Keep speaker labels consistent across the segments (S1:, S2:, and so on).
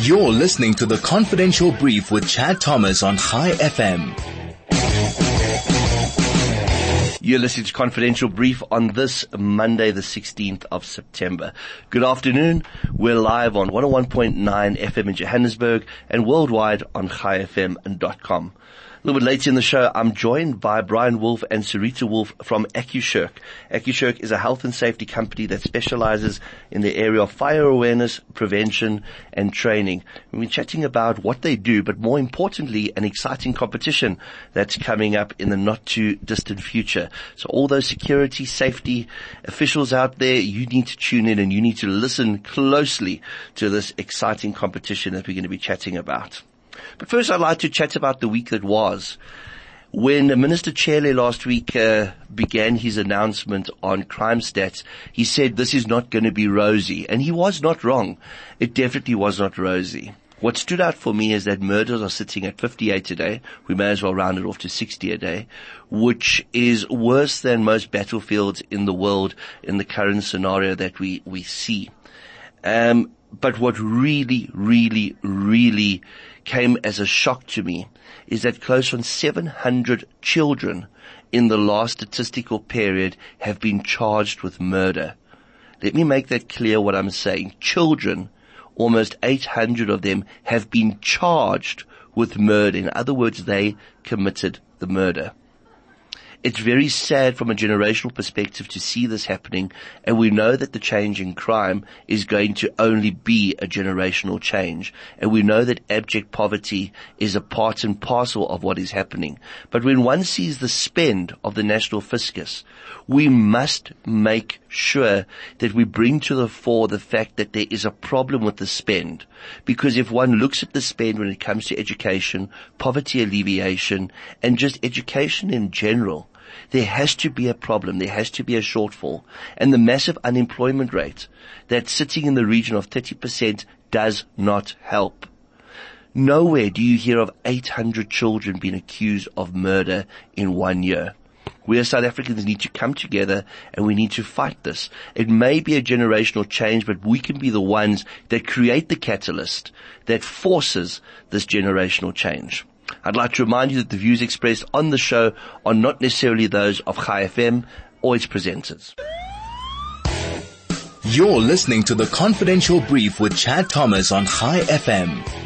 S1: You're listening to the confidential brief with Chad Thomas on Chai FM.
S2: You're listening to Confidential Brief on this Monday, the 16th of September. Good afternoon. We're live on 101.9 FM in Johannesburg and worldwide on chaifm.com. A little bit later in the show, I'm joined by Bevan Wolf and Sharitha Wolf from AccuShirk. AccuShirk is a health and safety company that specializes in the area of fire awareness, prevention, and training. We've been chatting about what they do, but more importantly, an exciting competition that's coming up in the not too distant future. So all those security, safety officials out there, you need to tune in and you need to listen closely to this exciting competition that we're going to be chatting about. But first I'd like to chat about the week that was. When Minister Cele last week uh, began his announcement on crime stats, he said this is not going to be rosy. And he was not wrong. It definitely was not rosy. What stood out for me is that murders are sitting at 58 today. We may as well round it off to 60 a day, which is worse than most battlefields in the world in the current scenario that we, we see. Um, but what really, really, really came as a shock to me is that close on 700 children in the last statistical period have been charged with murder. Let me make that clear what I'm saying. Children, almost 800 of them have been charged with murder. In other words, they committed the murder. It's very sad from a generational perspective to see this happening and we know that the change in crime is going to only be a generational change and we know that abject poverty is a part and parcel of what is happening. But when one sees the spend of the national fiscus, we must make sure that we bring to the fore the fact that there is a problem with the spend. Because if one looks at the spend when it comes to education, poverty alleviation, and just education in general, there has to be a problem. There has to be a shortfall. And the massive unemployment rate that's sitting in the region of 30% does not help. Nowhere do you hear of 800 children being accused of murder in one year. We as South Africans need to come together and we need to fight this. It may be a generational change, but we can be the ones that create the catalyst that forces this generational change. I'd like to remind you that the views expressed on the show are not necessarily those of Chai FM or its presenters.
S1: You're listening to the confidential brief with Chad Thomas on Chai FM.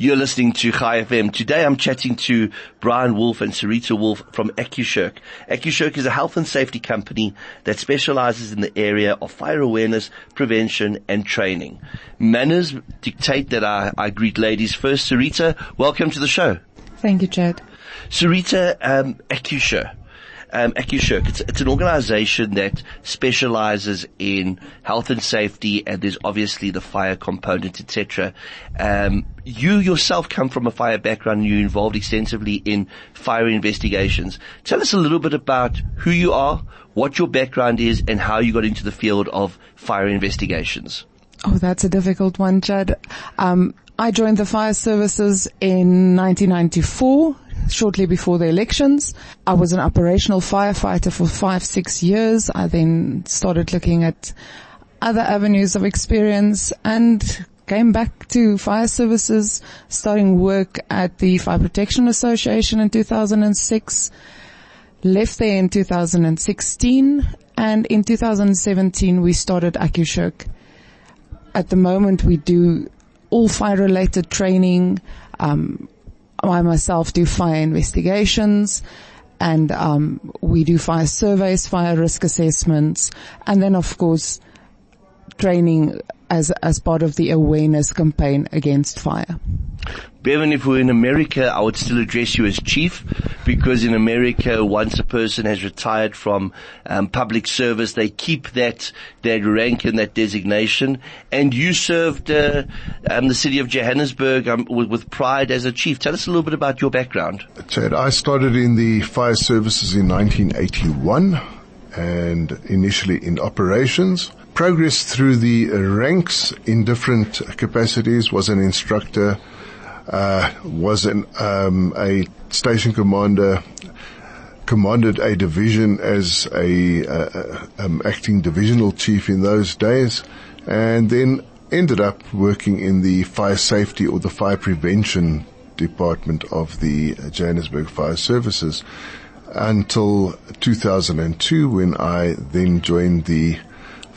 S2: You're listening to Chai FM. Today I'm chatting to Bevan Wolf and Sharitha Wolf from AccuShirk. AccuShirk is a health and safety company that specializes in the area of fire awareness, prevention and training. Manners dictate that I, I greet ladies first. Sharitha, welcome to the show.
S3: Thank you, Chad.
S2: Sharitha, um, AccuShirk um, AccuShirk. It's, it's an organization that specializes in health and safety, and there's obviously the fire component, etc. Um, you yourself come from a fire background, and you're involved extensively in fire investigations. Tell us a little bit about who you are, what your background is, and how you got into the field of fire investigations.
S3: Oh, that's a difficult one, Chad. Um, I joined the fire services in 1994 shortly before the elections. I was an operational firefighter for five, six years. I then started looking at other avenues of experience and came back to fire services, starting work at the Fire Protection Association in 2006, left there in 2016, and in 2017 we started AccuShirk. At the moment we do all fire related training, um, I myself do fire investigations and um, we do fire surveys, fire risk assessments, and then of course training as as part of the awareness campaign against fire.
S2: Bevan, if we are in America, I would still address you as chief because in America, once a person has retired from um, public service, they keep that that rank and that designation. And you served uh, um, the city of Johannesburg um, with, with, pride as a chief. Tell us a little bit about your background.
S4: Chad, I started in the fire services in 1981 and initially in operations progressed through the ranks in different capacities, was an instructor, uh, was an, um, a station commander, commanded a division as a uh, um, acting divisional chief in those days, and then ended up working in the fire safety or the fire prevention department of the Johannesburg Fire Services until 2002 when I then joined the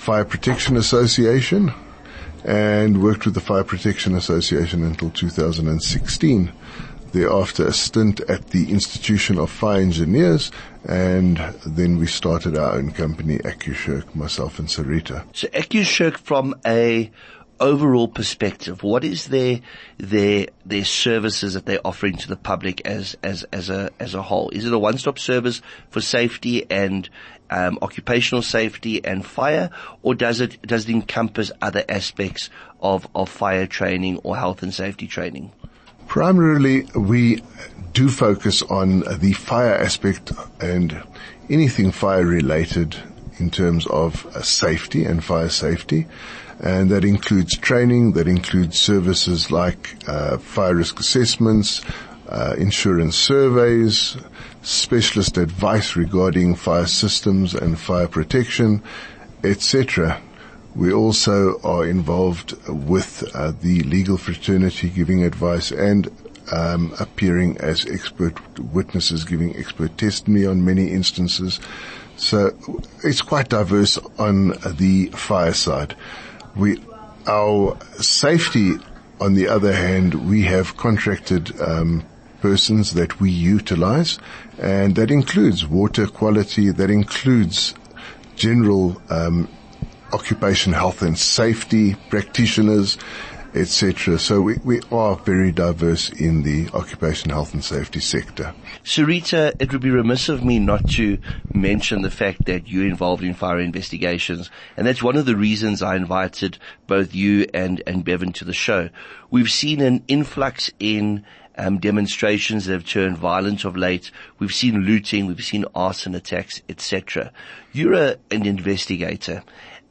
S4: Fire Protection Association and worked with the Fire Protection Association until 2016. Thereafter a stint at the Institution of Fire Engineers and then we started our own company, AccuShirk, myself and Sharitha.
S2: So AccuShirk from a overall perspective, what is their their their services that they're offering to the public as as as a as a whole? Is it a one stop service for safety and um, occupational safety and fire, or does it does it encompass other aspects of of fire training or health and safety training?
S4: Primarily, we do focus on the fire aspect and anything fire related in terms of safety and fire safety. And that includes training, that includes services like uh, fire risk assessments, uh, insurance surveys, specialist advice regarding fire systems and fire protection, etc. We also are involved with uh, the legal fraternity giving advice and um, appearing as expert witnesses giving expert testimony on many instances. So it's quite diverse on the fire side. We, our safety, on the other hand, we have contracted um, persons that we utilize, and that includes water quality, that includes general um, occupation health and safety practitioners, etc. So we, we are very diverse in the occupation health and safety sector.
S2: Sharitha, it would be remiss of me not to mention the fact that you're involved in fire investigations, and that's one of the reasons I invited both you and, and Bevan to the show. We've seen an influx in um, demonstrations that have turned violent of late. We've seen looting, we've seen arson attacks, etc. You're a, an investigator.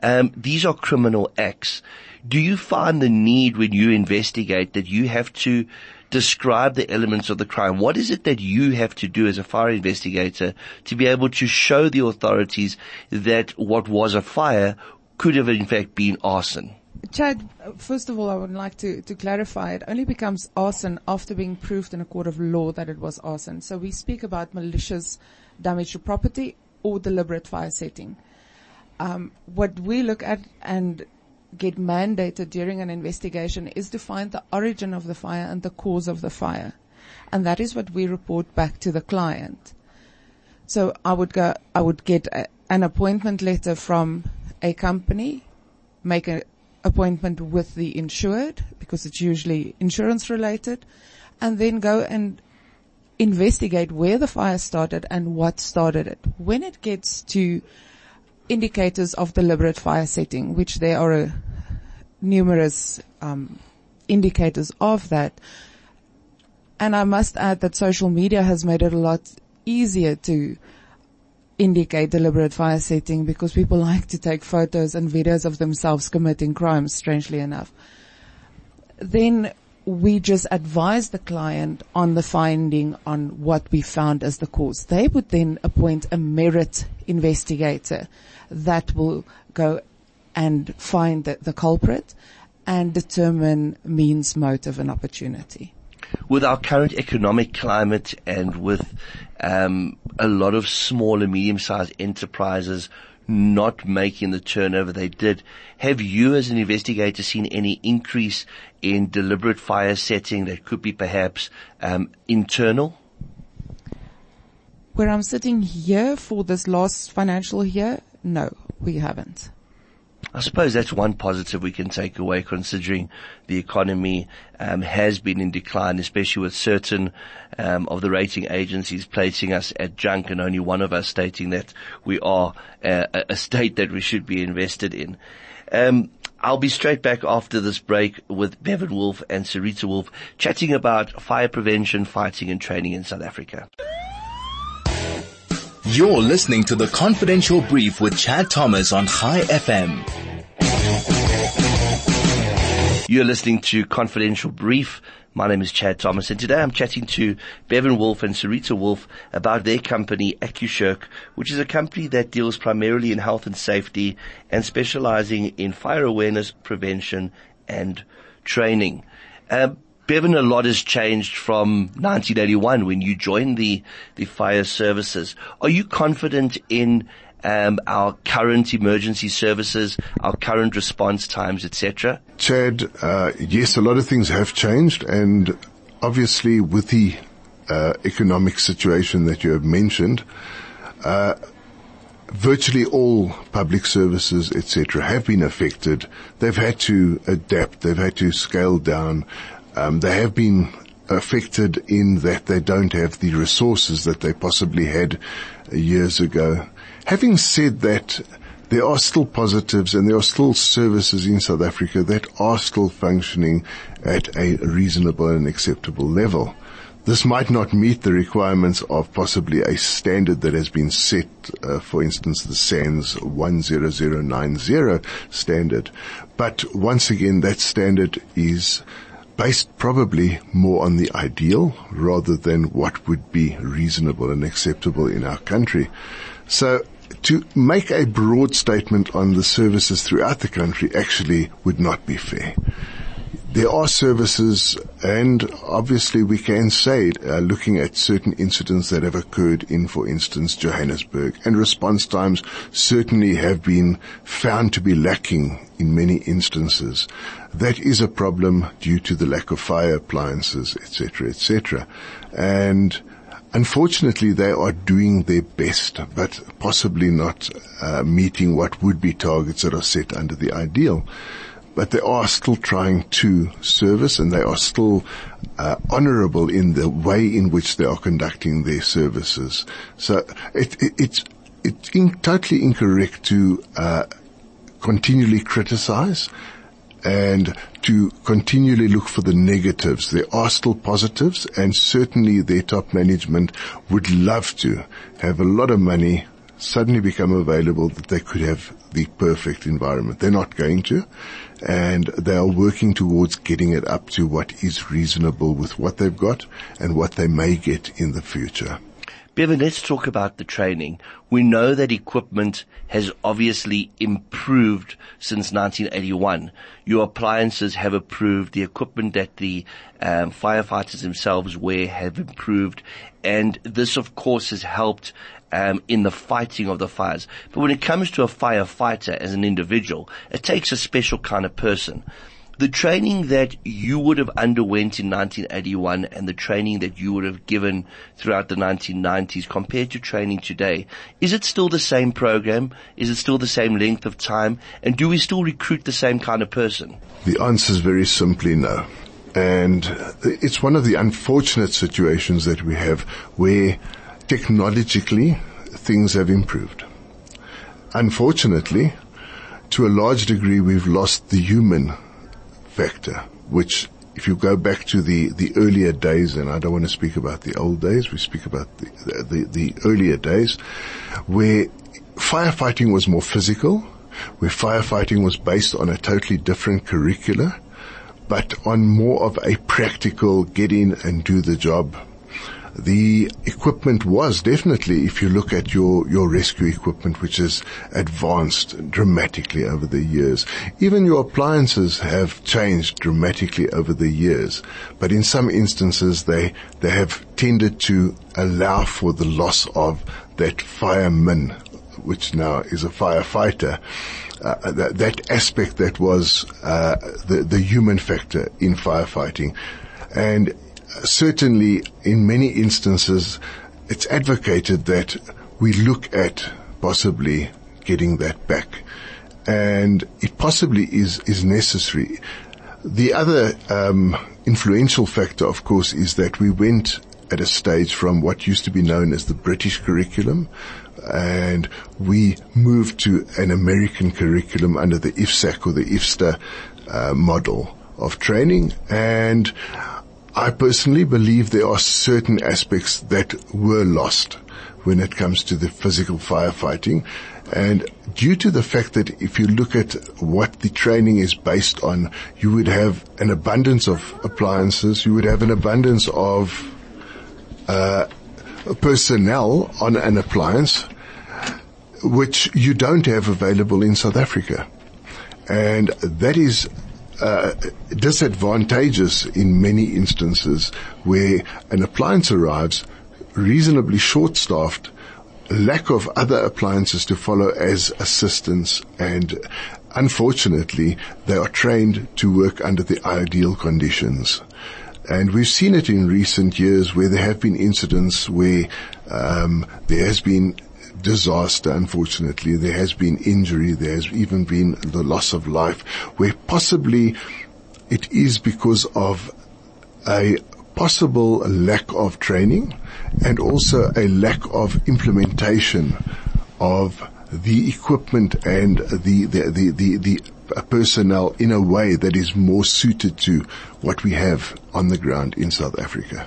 S2: Um, these are criminal acts. Do you find the need when you investigate that you have to describe the elements of the crime? What is it that you have to do as a fire investigator to be able to show the authorities that what was a fire could have in fact been arson?
S3: Chad, first of all, I would like to, to clarify it only becomes arson after being proved in a court of law that it was arson. So we speak about malicious damage to property or deliberate fire setting. Um, what we look at and get mandated during an investigation is to find the origin of the fire and the cause of the fire. And that is what we report back to the client. So I would go, I would get a, an appointment letter from a company, make an appointment with the insured because it's usually insurance related and then go and investigate where the fire started and what started it. When it gets to indicators of deliberate fire setting, which there are uh, numerous um, indicators of that. And I must add that social media has made it a lot easier to indicate deliberate fire setting because people like to take photos and videos of themselves committing crimes, strangely enough. Then we just advise the client on the finding on what we found as the cause. They would then appoint a merit investigator that will go and find the, the culprit and determine means, motive and opportunity.
S2: With our current economic climate and with um, a lot of small and medium-sized enterprises not making the turnover they did. Have you as an investigator seen any increase in deliberate fire setting that could be perhaps um, internal?
S3: Where I'm sitting here for this last financial year, no, we haven't.
S2: I suppose that's one positive we can take away considering the economy um, has been in decline, especially with certain um, of the rating agencies placing us at junk and only one of us stating that we are uh, a state that we should be invested in. Um, I'll be straight back after this break with Bevan Wolf and Sharitha Wolf chatting about fire prevention, fighting and training in South Africa.
S1: You're listening to the Confidential Brief with Chad Thomas on Chai FM.
S2: You're listening to Confidential Brief. My name is Chad Thomas and today I'm chatting to Bevan Wolf and Sharitha Wolf about their company AccuShirk, which is a company that deals primarily in health and safety and specializing in fire awareness, prevention and training. Uh, Bevan, a lot has changed from 1981 when you joined the, the fire services. Are you confident in um, our current emergency services, our current response times, etc.?
S4: Chad, uh, yes, a lot of things have changed, and obviously with the uh, economic situation that you have mentioned, uh, virtually all public services, etc., have been affected. They've had to adapt. They've had to scale down. Um, they have been affected in that they don't have the resources that they possibly had years ago. Having said that, there are still positives and there are still services in South Africa that are still functioning at a reasonable and acceptable level. This might not meet the requirements of possibly a standard that has been set, uh, for instance, the SANS 10090 standard. But once again, that standard is based probably more on the ideal rather than what would be reasonable and acceptable in our country. So to make a broad statement on the services throughout the country actually would not be fair. There are services, and obviously we can say, uh, looking at certain incidents that have occurred in, for instance, Johannesburg, and response times certainly have been found to be lacking in many instances. That is a problem due to the lack of fire appliances, etc., etc. And Unfortunately, they are doing their best, but possibly not uh, meeting what would be targets that are set under the ideal but they are still trying to service and they are still uh, honorable in the way in which they are conducting their services. So it, it, it's it's in, totally incorrect to uh, continually criticize and to continually look for the negatives. There are still positives and certainly their top management would love to have a lot of money suddenly become available that they could have the perfect environment. They're not going to and they are working towards getting it up to what is reasonable with what they've got and what they may get in the future.
S2: Bevan, let's talk about the training. We know that equipment has obviously improved since 1981. Your appliances have improved. The equipment that the um, firefighters themselves wear have improved. And this, of course, has helped um, in the fighting of the fires. But when it comes to a firefighter as an individual, it takes a special kind of person. The training that you would have underwent in 1981 and the training that you would have given throughout the 1990s compared to training today, is it still the same program? Is it still the same length of time? And do we still recruit the same kind of person?
S4: The answer is very simply no. And it's one of the unfortunate situations that we have where technologically things have improved. Unfortunately, to a large degree we've lost the human factor, which if you go back to the, the earlier days, and I don't want to speak about the old days, we speak about the, the, the earlier days, where firefighting was more physical, where firefighting was based on a totally different curricula, but on more of a practical get in and do the job the equipment was definitely, if you look at your, your rescue equipment, which has advanced dramatically over the years. Even your appliances have changed dramatically over the years. But in some instances, they, they have tended to allow for the loss of that fireman, which now is a firefighter. Uh, that, that, aspect that was uh, the the human factor in firefighting, and certainly in many instances, it's advocated that we look at possibly getting that back. And it possibly is, is necessary. The other um, influential factor, of course, is that we went at a stage from what used to be known as the British curriculum, and we moved to an American curriculum under the IFSAC or the IFSTA uh, model of training. And I personally believe there are certain aspects that were lost when it comes to the physical firefighting. And due to the fact that if you look at what the training is based on, you would have an abundance of appliances, you would have an abundance of uh, personnel on an appliance, which you don't have available in South Africa. And that is uh, disadvantageous in many instances where an appliance arrives reasonably short-staffed, lack of other appliances to follow as assistance and unfortunately they are trained to work under the ideal conditions. And we've seen it in recent years where there have been incidents where um, there has been disaster, unfortunately. There has been injury. There has even been the loss of life where possibly it is because of a possible lack of training and also a lack of implementation of the equipment and the, the, the, the, the personnel in a way that is more suited to what we have on the ground in South Africa.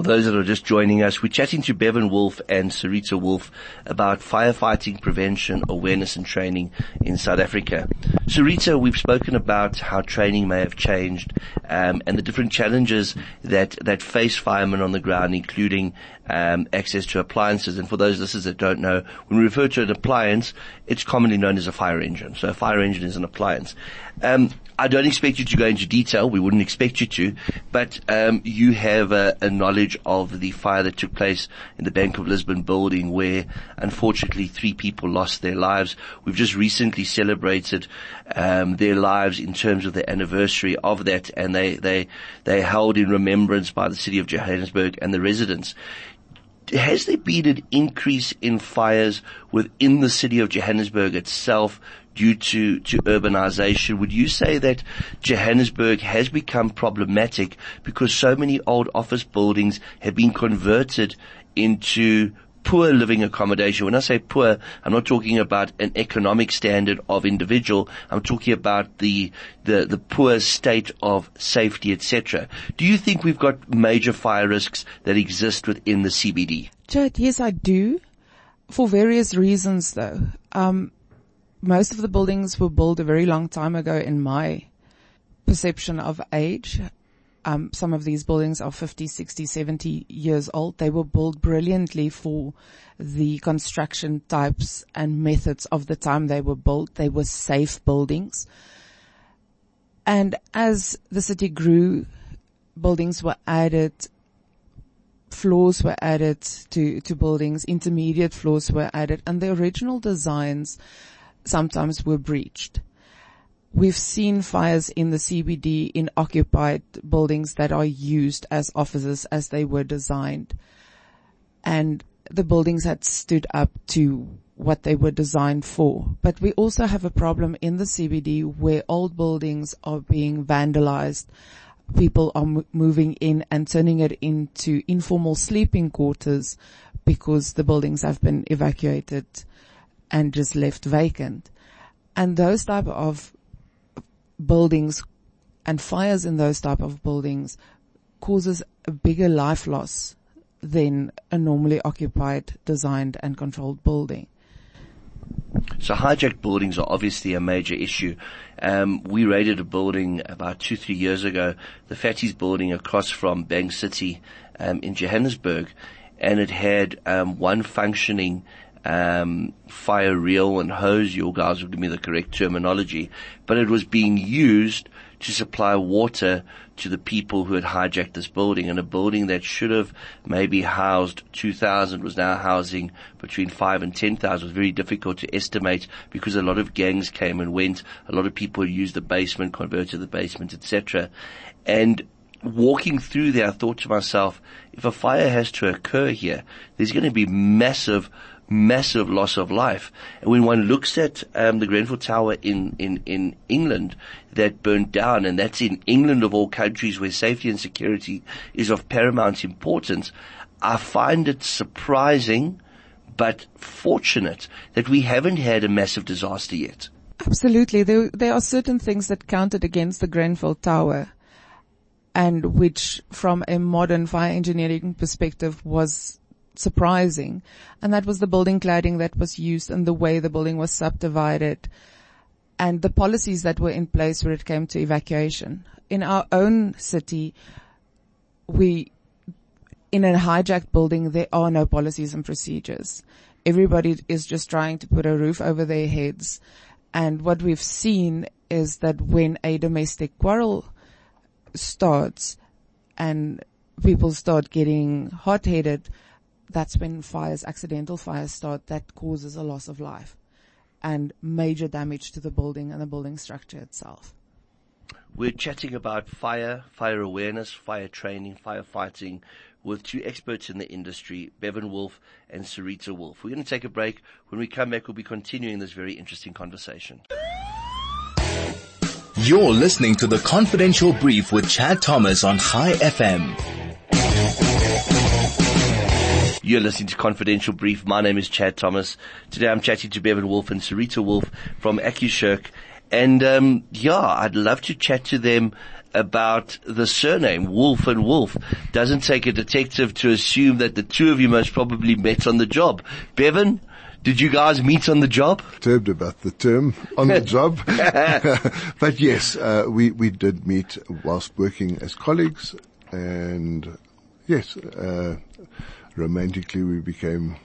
S2: For those that are just joining us, we're chatting to Bevan Wolf and Sharitha Wolf about firefighting prevention, awareness and training in South Africa. Sharitha, we've spoken about how training may have changed um, and the different challenges that, that face firemen on the ground, including um, access to appliances. And for those listeners that don't know, when we refer to an appliance, it's commonly known as a fire engine. So a fire engine is an appliance. Um, I don't expect you to go into detail. We wouldn't expect you to, but um, you have a, a, knowledge of the fire that took place in the Bank of Lisbon building, where unfortunately three people lost their lives. We've just recently celebrated um, their lives in terms of the anniversary of that, and they they they held in remembrance by the city of Johannesburg and the residents has there been an increase in fires within the city of Johannesburg itself due to, to urbanization? Would you say that Johannesburg has become problematic because so many old office buildings have been converted into poor living accommodation. When I say poor, I'm not talking about an economic standard of individual. I'm talking about the the, the poor state of safety, etc. Do you think we've got major fire risks that exist within the CBD?
S3: Chad, yes, I do. For various reasons, though. Um, most of the buildings were built a very long time ago in my perception of age. Um, some of these buildings are 50, 60, 70 years old. They were built brilliantly for the construction types and methods of the time they were built. They were safe buildings. And as the city grew, buildings were added, floors were added to, to buildings, intermediate floors were added, and the original designs sometimes were breached. We've seen fires in the CBD in occupied buildings that are used as offices as they were designed. And the buildings had stood up to what they were designed for. But we also have a problem in the CBD where old buildings are being vandalized. People are m- moving in and turning it into informal sleeping quarters because the buildings have been evacuated and just left vacant. And those type of buildings and fires in those type of buildings causes a bigger life loss than a normally occupied, designed and controlled building.
S2: So hijacked buildings are obviously a major issue. Um, we raided a building about two, three years ago, the Fattis building across from Bank City um, in Johannesburg, and it had um, one functioning um, fire reel and hose. You guys will give me the correct terminology, but it was being used to supply water to the people who had hijacked this building and a building that should have maybe housed 2,000 was now housing between 5 and 10,000. It was very difficult to estimate because a lot of gangs came and went. A lot of people used the basement, converted the basement, etc. And walking through there, I thought to myself, if a fire has to occur here, there's going to be massive massive loss of life. And when one looks at um, the Grenfell Tower in, in, in England that burned down, and that's in England of all countries where safety and security is of paramount importance, I find it surprising but fortunate that we haven't had a massive disaster yet.
S3: Absolutely. There, there are certain things that counted against the Grenfell Tower and which from a modern fire engineering perspective was surprising. And that was the building cladding that was used and the way the building was subdivided and the policies that were in place when it came to evacuation. In our own city, we, in a hijacked building, there are no policies and procedures. Everybody is just trying to put a roof over their heads. And what we've seen is that when a domestic quarrel starts and people start getting hot-headed, that's when fires, accidental fires start that causes a loss of life and major damage to the building and the building structure itself.
S2: We're chatting about fire, fire awareness, fire training, firefighting with two experts in the industry, Bevan Wolf and Sharitha Wolf. We're going to take a break. When we come back, we'll be continuing this very interesting conversation.
S1: You're listening to the Confidential Brief with Chad Thomas on Chai FM.
S2: You're listening to Confidential Brief. My name is Chad Thomas. Today I'm chatting to Bevan Wolf and Sharitha Wolf from AccuShirk. And, um, yeah, I'd love to chat to them about the surname Wolf and Wolf. Doesn't take a detective to assume that the two of you most probably met on the job. Bevan, did you guys meet on the job?
S4: Disturbed about the term on the job. but yes, uh, we, we did meet whilst working as colleagues and yes, uh, romantically we became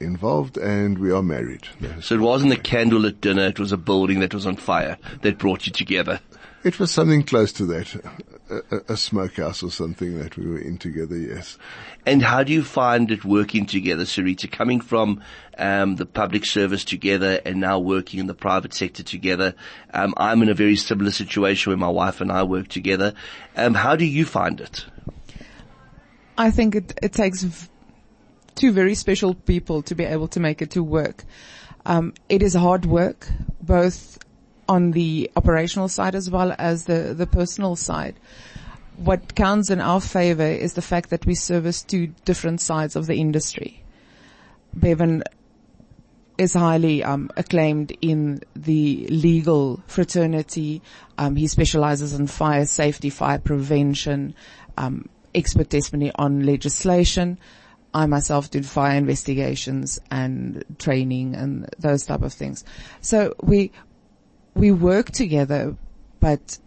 S4: involved and we are married.
S2: So it wasn't a candlelit dinner, it was a building that was on fire that brought you together.
S4: It was something close to that. A, a, smokehouse or something that we were in together, yes.
S2: And how do you find it working together, Sharitha, coming from um, the public service together and now working in the private sector together? Um, I'm in a very similar situation where my wife and I work together. Um, how do you find it?
S3: I think it, it takes v- two very special people to be able to make it to work. Um, it is hard work, both on the operational side as well as the, the personal side. What counts in our favor is the fact that we service two different sides of the industry. Bevan is highly um, acclaimed in the legal fraternity. Um, he specializes in fire safety, fire prevention, um, expert testimony on legislation. I myself did fire investigations and training and those type of things. So we, we work together, but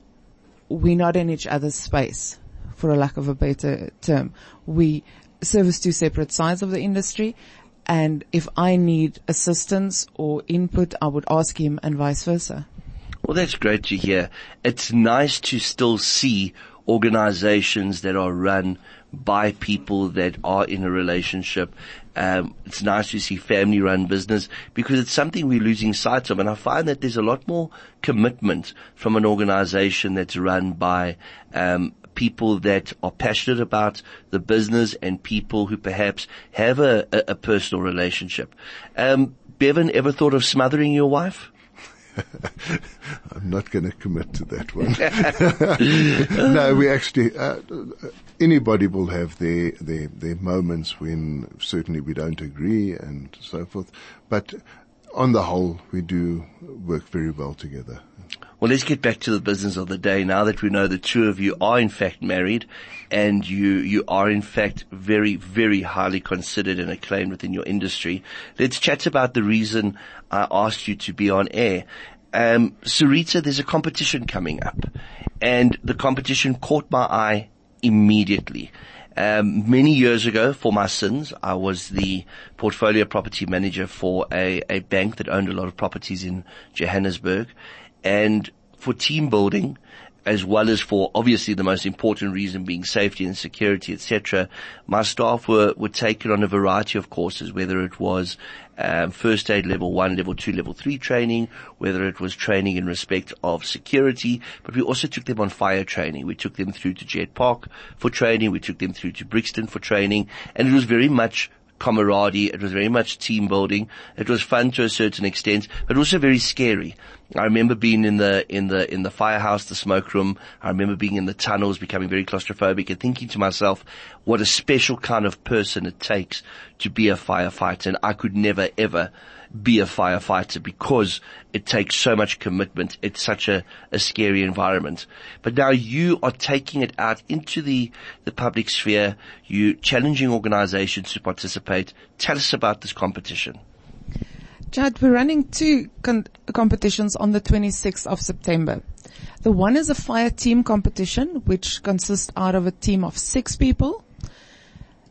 S3: we're not in each other's space, for a lack of a better term. We service two separate sides of the industry, and if I need assistance or input, I would ask him and vice versa.
S2: Well, that's great to hear. It's nice to still see organizations that are run by people that are in a relationship. Um, it's nice to see family run business because it's something we're losing sight of. And I find that there's a lot more commitment from an organization that's run by, um, people that are passionate about the business and people who perhaps have a, a, a personal relationship. Um, Bevan, ever thought of smothering your wife?
S4: I'm not going to commit to that one. no, we actually, uh, anybody will have their, their, their moments when certainly we don't agree and so forth. But on the whole, we do work very well together.
S2: Well, let's get back to the business of the day now that we know the two of you are in fact married and you, you are in fact very, very highly considered and acclaimed within your industry. Let's chat about the reason I asked you to be on air. Um, Sharitha, there's a competition coming up and the competition caught my eye immediately. Um, many years ago, for my sins, I was the portfolio property manager for a, a bank that owned a lot of properties in Johannesburg. And for team building, as well as for obviously the most important reason being safety and security, etc. My staff were were taken on a variety of courses, whether it was um, first aid level one, level two, level three training, whether it was training in respect of security, but we also took them on fire training. We took them through to Jet Park for training. We took them through to Brixton for training, and it was very much camaraderie. It was very much team building. It was fun to a certain extent, but also very scary. I remember being in the, in the, in the firehouse, the smoke room. I remember being in the tunnels, becoming very claustrophobic and thinking to myself, what a special kind of person it takes to be a firefighter. And I could never ever be a firefighter because it takes so much commitment. It's such a, a scary environment. But now you are taking it out into the, the public sphere. You challenging organizations to participate. Tell us about this competition.
S3: Chad, we're running two con- competitions on the 26th of September. The one is a fire team competition, which consists out of a team of six people.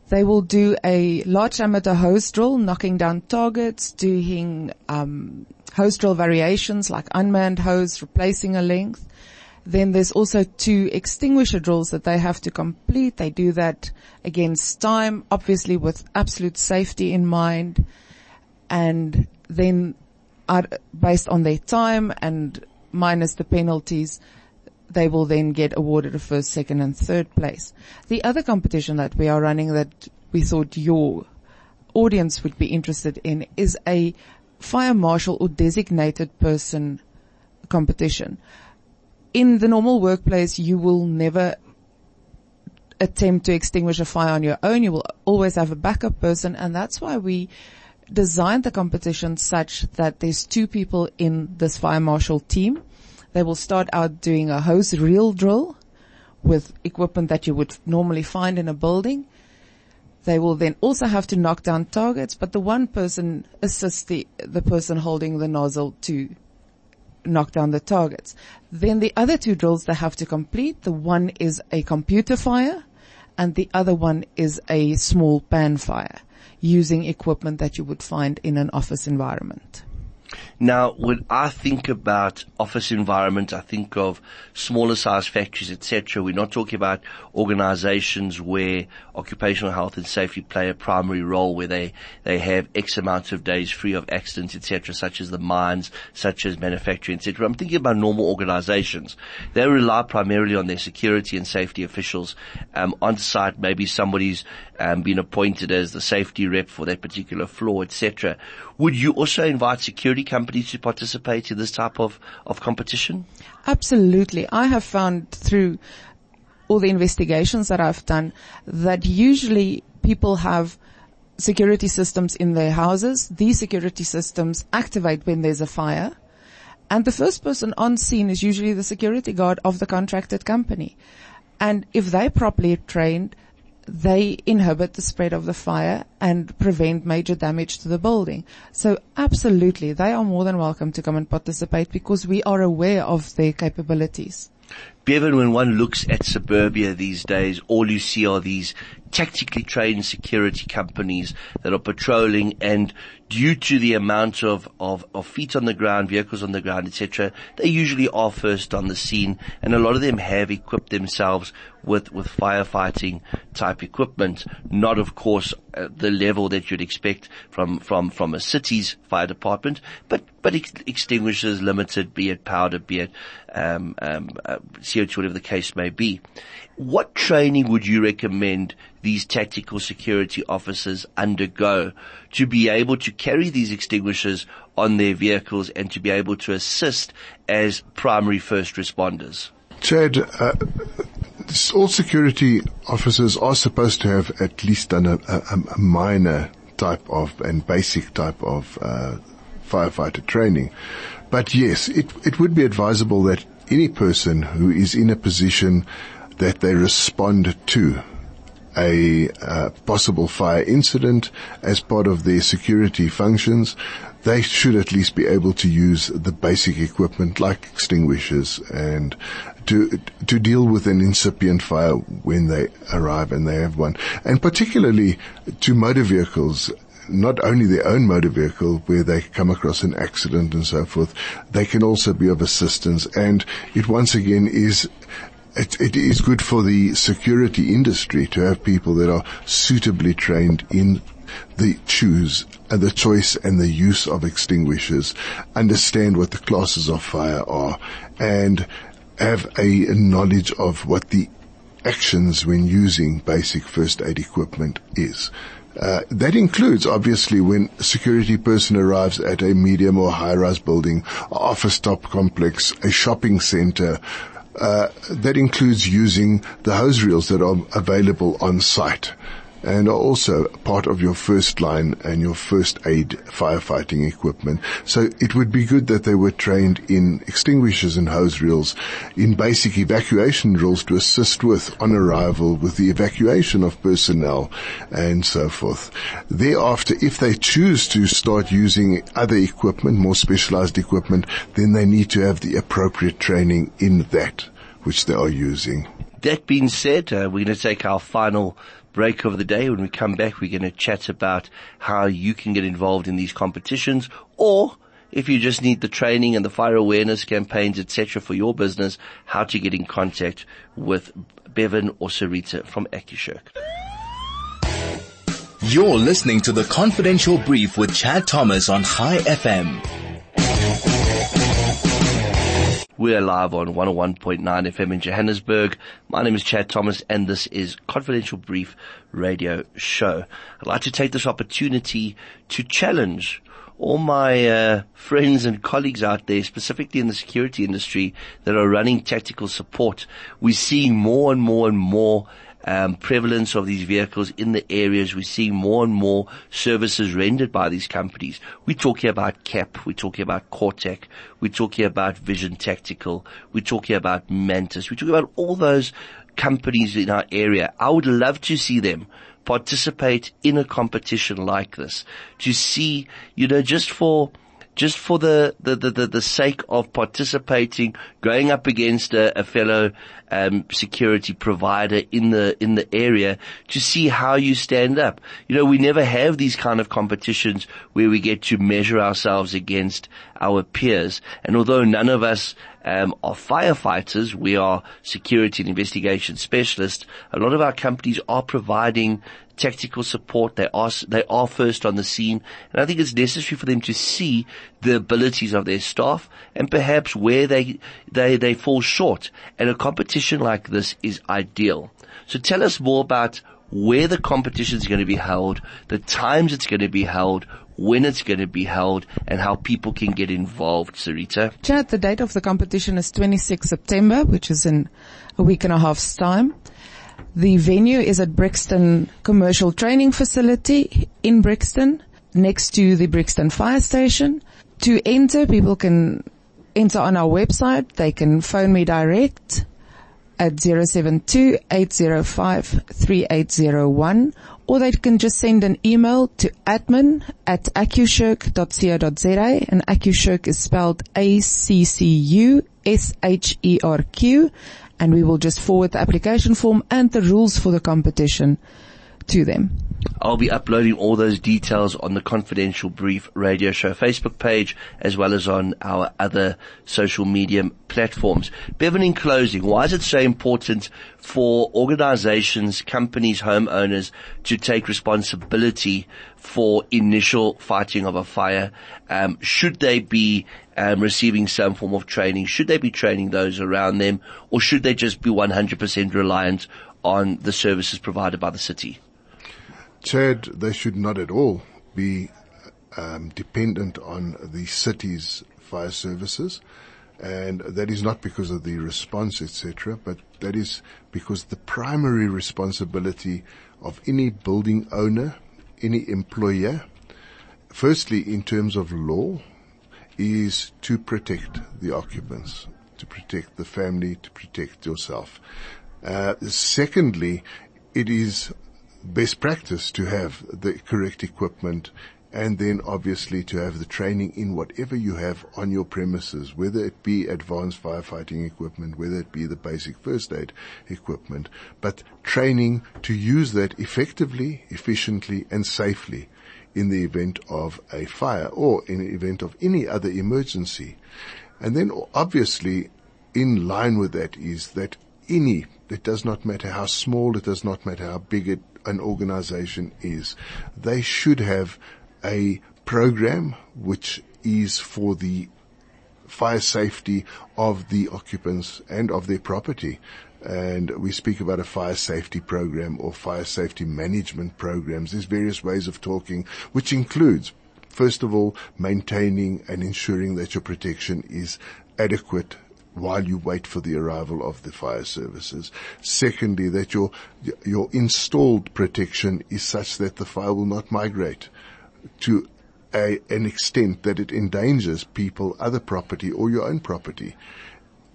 S3: They will do a large diameter hose drill, knocking down targets, doing um, hose drill variations like unmanned hose, replacing a length. Then there's also two extinguisher drills that they have to complete. They do that against time, obviously with absolute safety in mind. And then based on their time and minus the penalties, they will then get awarded a first, second and third place. The other competition that we are running that we thought your audience would be interested in is a fire marshal or designated person competition. In the normal workplace, you will never attempt to extinguish a fire on your own. You will always have a backup person and that's why we designed the competition such that there's two people in this fire marshal team. They will start out doing a hose reel drill with equipment that you would normally find in a building. They will then also have to knock down targets, but the one person assists the, the person holding the nozzle to knock down the targets. Then the other two drills they have to complete, the one is a computer fire and the other one is a small pan fire using equipment that you would find in an office environment.
S2: Now, when I think about office environment, I think of smaller size factories, etc. We're not talking about organizations where occupational health and safety play a primary role, where they, they have X amount of days free of accidents, etc., such as the mines, such as manufacturing, etc. I'm thinking about normal organizations. They rely primarily on their security and safety officials um, on site. Maybe somebody's um, been appointed as the safety rep for that particular floor, etc. Would you also invite security companies to participate in this type of, of competition?
S3: Absolutely. I have found through all the investigations that I've done that usually people have security systems in their houses. These security systems activate when there's a fire. And the first person on scene is usually the security guard of the contracted company. And if they're properly trained, they inhibit the spread of the fire and prevent major damage to the building. So absolutely, they are more than welcome to come and participate because we are aware of their capabilities.
S2: Bevan, when one looks at suburbia these days, all you see are these tactically trained security companies that are patrolling and due to the amount of, of, of feet on the ground, vehicles on the ground, etc., they usually are first on the scene and a lot of them have equipped themselves with, with firefighting type equipment. Not of course at the level that you'd expect from, from, from a city's fire department, but, but ex- extinguishers limited, be it powder, be it, um, um, uh, CO2, whatever the case may be. What training would you recommend these tactical security officers undergo to be able to carry these extinguishers on their vehicles and to be able to assist as primary first responders?
S4: Chad, uh, all security officers are supposed to have at least done a, a, a minor type of and basic type of uh, firefighter training. But yes, it, it would be advisable that any person who is in a position that they respond to a uh, possible fire incident as part of their security functions, they should at least be able to use the basic equipment like extinguishers and to to deal with an incipient fire when they arrive and they have one. And particularly to motor vehicles, not only their own motor vehicle where they come across an accident and so forth, they can also be of assistance. And it once again is it, it is good for the security industry to have people that are suitably trained in the choose and the choice and the use of extinguishers, understand what the classes of fire are, and have a knowledge of what the actions when using basic first aid equipment is. Uh, that includes obviously when a security person arrives at a medium or high-rise building, office top complex, a shopping center, uh, that includes using the hose reels that are available on site and are also part of your first line and your first aid firefighting equipment. So it would be good that they were trained in extinguishers and hose reels, in basic evacuation drills to assist with on arrival with the evacuation of personnel and so forth. Thereafter, if they choose to start using other equipment, more specialized equipment, then they need to have the appropriate training in that which they are using.
S2: That being said, uh, we're going to take our final break of the day. When we come back, we're going to chat about how you can get involved in these competitions or if you just need the training and the fire awareness campaigns, etc. for your business, how to get in contact with Bevan or Sharitha from AccuShirk.
S1: You're listening to the confidential brief with Chad Thomas on Chai FM.
S2: We are live on 101.9 FM in Johannesburg. My name is Chad Thomas and this is Confidential Brief Radio Show. I'd like to take this opportunity to challenge all my uh, friends and colleagues out there, specifically in the security industry, that are running tactical support. We're seeing more and more and more um, prevalence of these vehicles in the areas. We're seeing more and more services rendered by these companies. We're talking about CAP. We're talking about Cortec. We're talking about Vision Tactical. We're talking about Mantis. We're talking about all those companies in our area. I would love to see them participate in a competition like this to see, you know, just for, just for the, the, the, the, sake of participating, going up against a, a fellow um, security provider in the in the area to see how you stand up. You know, we never have these kind of competitions where we get to measure ourselves against our peers. And although none of us um, are firefighters, we are security and investigation specialists. A lot of our companies are providing tactical support. They are, they are first on the scene. And I think it's necessary for them to see the abilities of their staff and perhaps where they, they, they fall short. And a competition like this is ideal. So tell us more about where the competition is going to be held, the times it's going to be held, when it's going to be held, and how people can get involved, Sharitha.
S3: Chad, the date of the competition is 26 September, which is in a week and a half's time. The venue is at Brixton Commercial Training Facility in Brixton, next to the Brixton Fire Station. To enter, people can enter on our website. They can phone me direct at 072-805-3801 or they can just send an email to admin at accusherq.co.za and AccuSherq is spelled A-C-C-U-S-H-E-R-Q and we will just forward the application form and the rules for the competition to them.
S2: I'll be uploading all those details on the Confidential Brief Radio Show Facebook page as well as on our other social media platforms. Bevan, in closing, why is it so important for organizations, companies, homeowners to take responsibility for initial fighting of a fire? Um, should they be um, receiving some form of training? Should they be training those around them or should they just be 100% reliant on the services provided by the city?
S4: Chad, they should not at all be um, dependent on the city's fire services. And that is not because of the response, etc., but that is because the primary responsibility of any building owner, any employer, firstly in terms of law, is to protect the occupants, to protect the family, to protect yourself. Uh, secondly, it is best practice to have the correct equipment and then obviously to have the training in whatever you have on your premises, whether it be advanced firefighting equipment, whether it be the basic first aid equipment, but training to use that effectively, efficiently and safely in the event of a fire or in the event of any other emergency. And then obviously in line with that is that any, it does not matter how small, it does not matter how big it an organization is. They should have a program which is for the fire safety of the occupants and of their property. And we speak about a fire safety program or fire safety management programs. There's various ways of talking, which includes, first of all, maintaining and ensuring that your protection is adequate while you wait for the arrival of the fire services. Secondly, that your, your installed protection is such that the fire will not migrate to a, an extent that it endangers people, other property or your own property.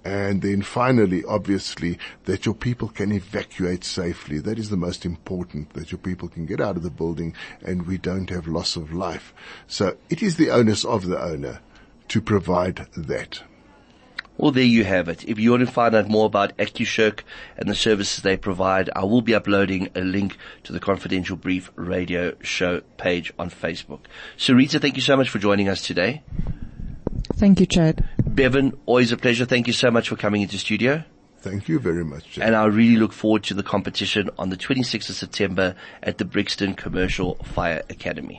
S4: And then finally, obviously, that your people can evacuate safely. That is the most important, that your people can get out of the building and we don't have loss of life. So it is the onus of the owner to provide that.
S2: Well, there you have it. If you want to find out more about AccuSherq and the services they provide, I will be uploading a link to the Confidential Brief radio show page on Facebook. Sharitha, thank you so much for joining us today.
S3: Thank you, Chad.
S2: Bevan, always a pleasure. Thank you so much for coming into studio.
S4: Thank you very much. Jack.
S2: And I really look forward to the competition on the 26th of September at the Brixton Commercial Fire Academy.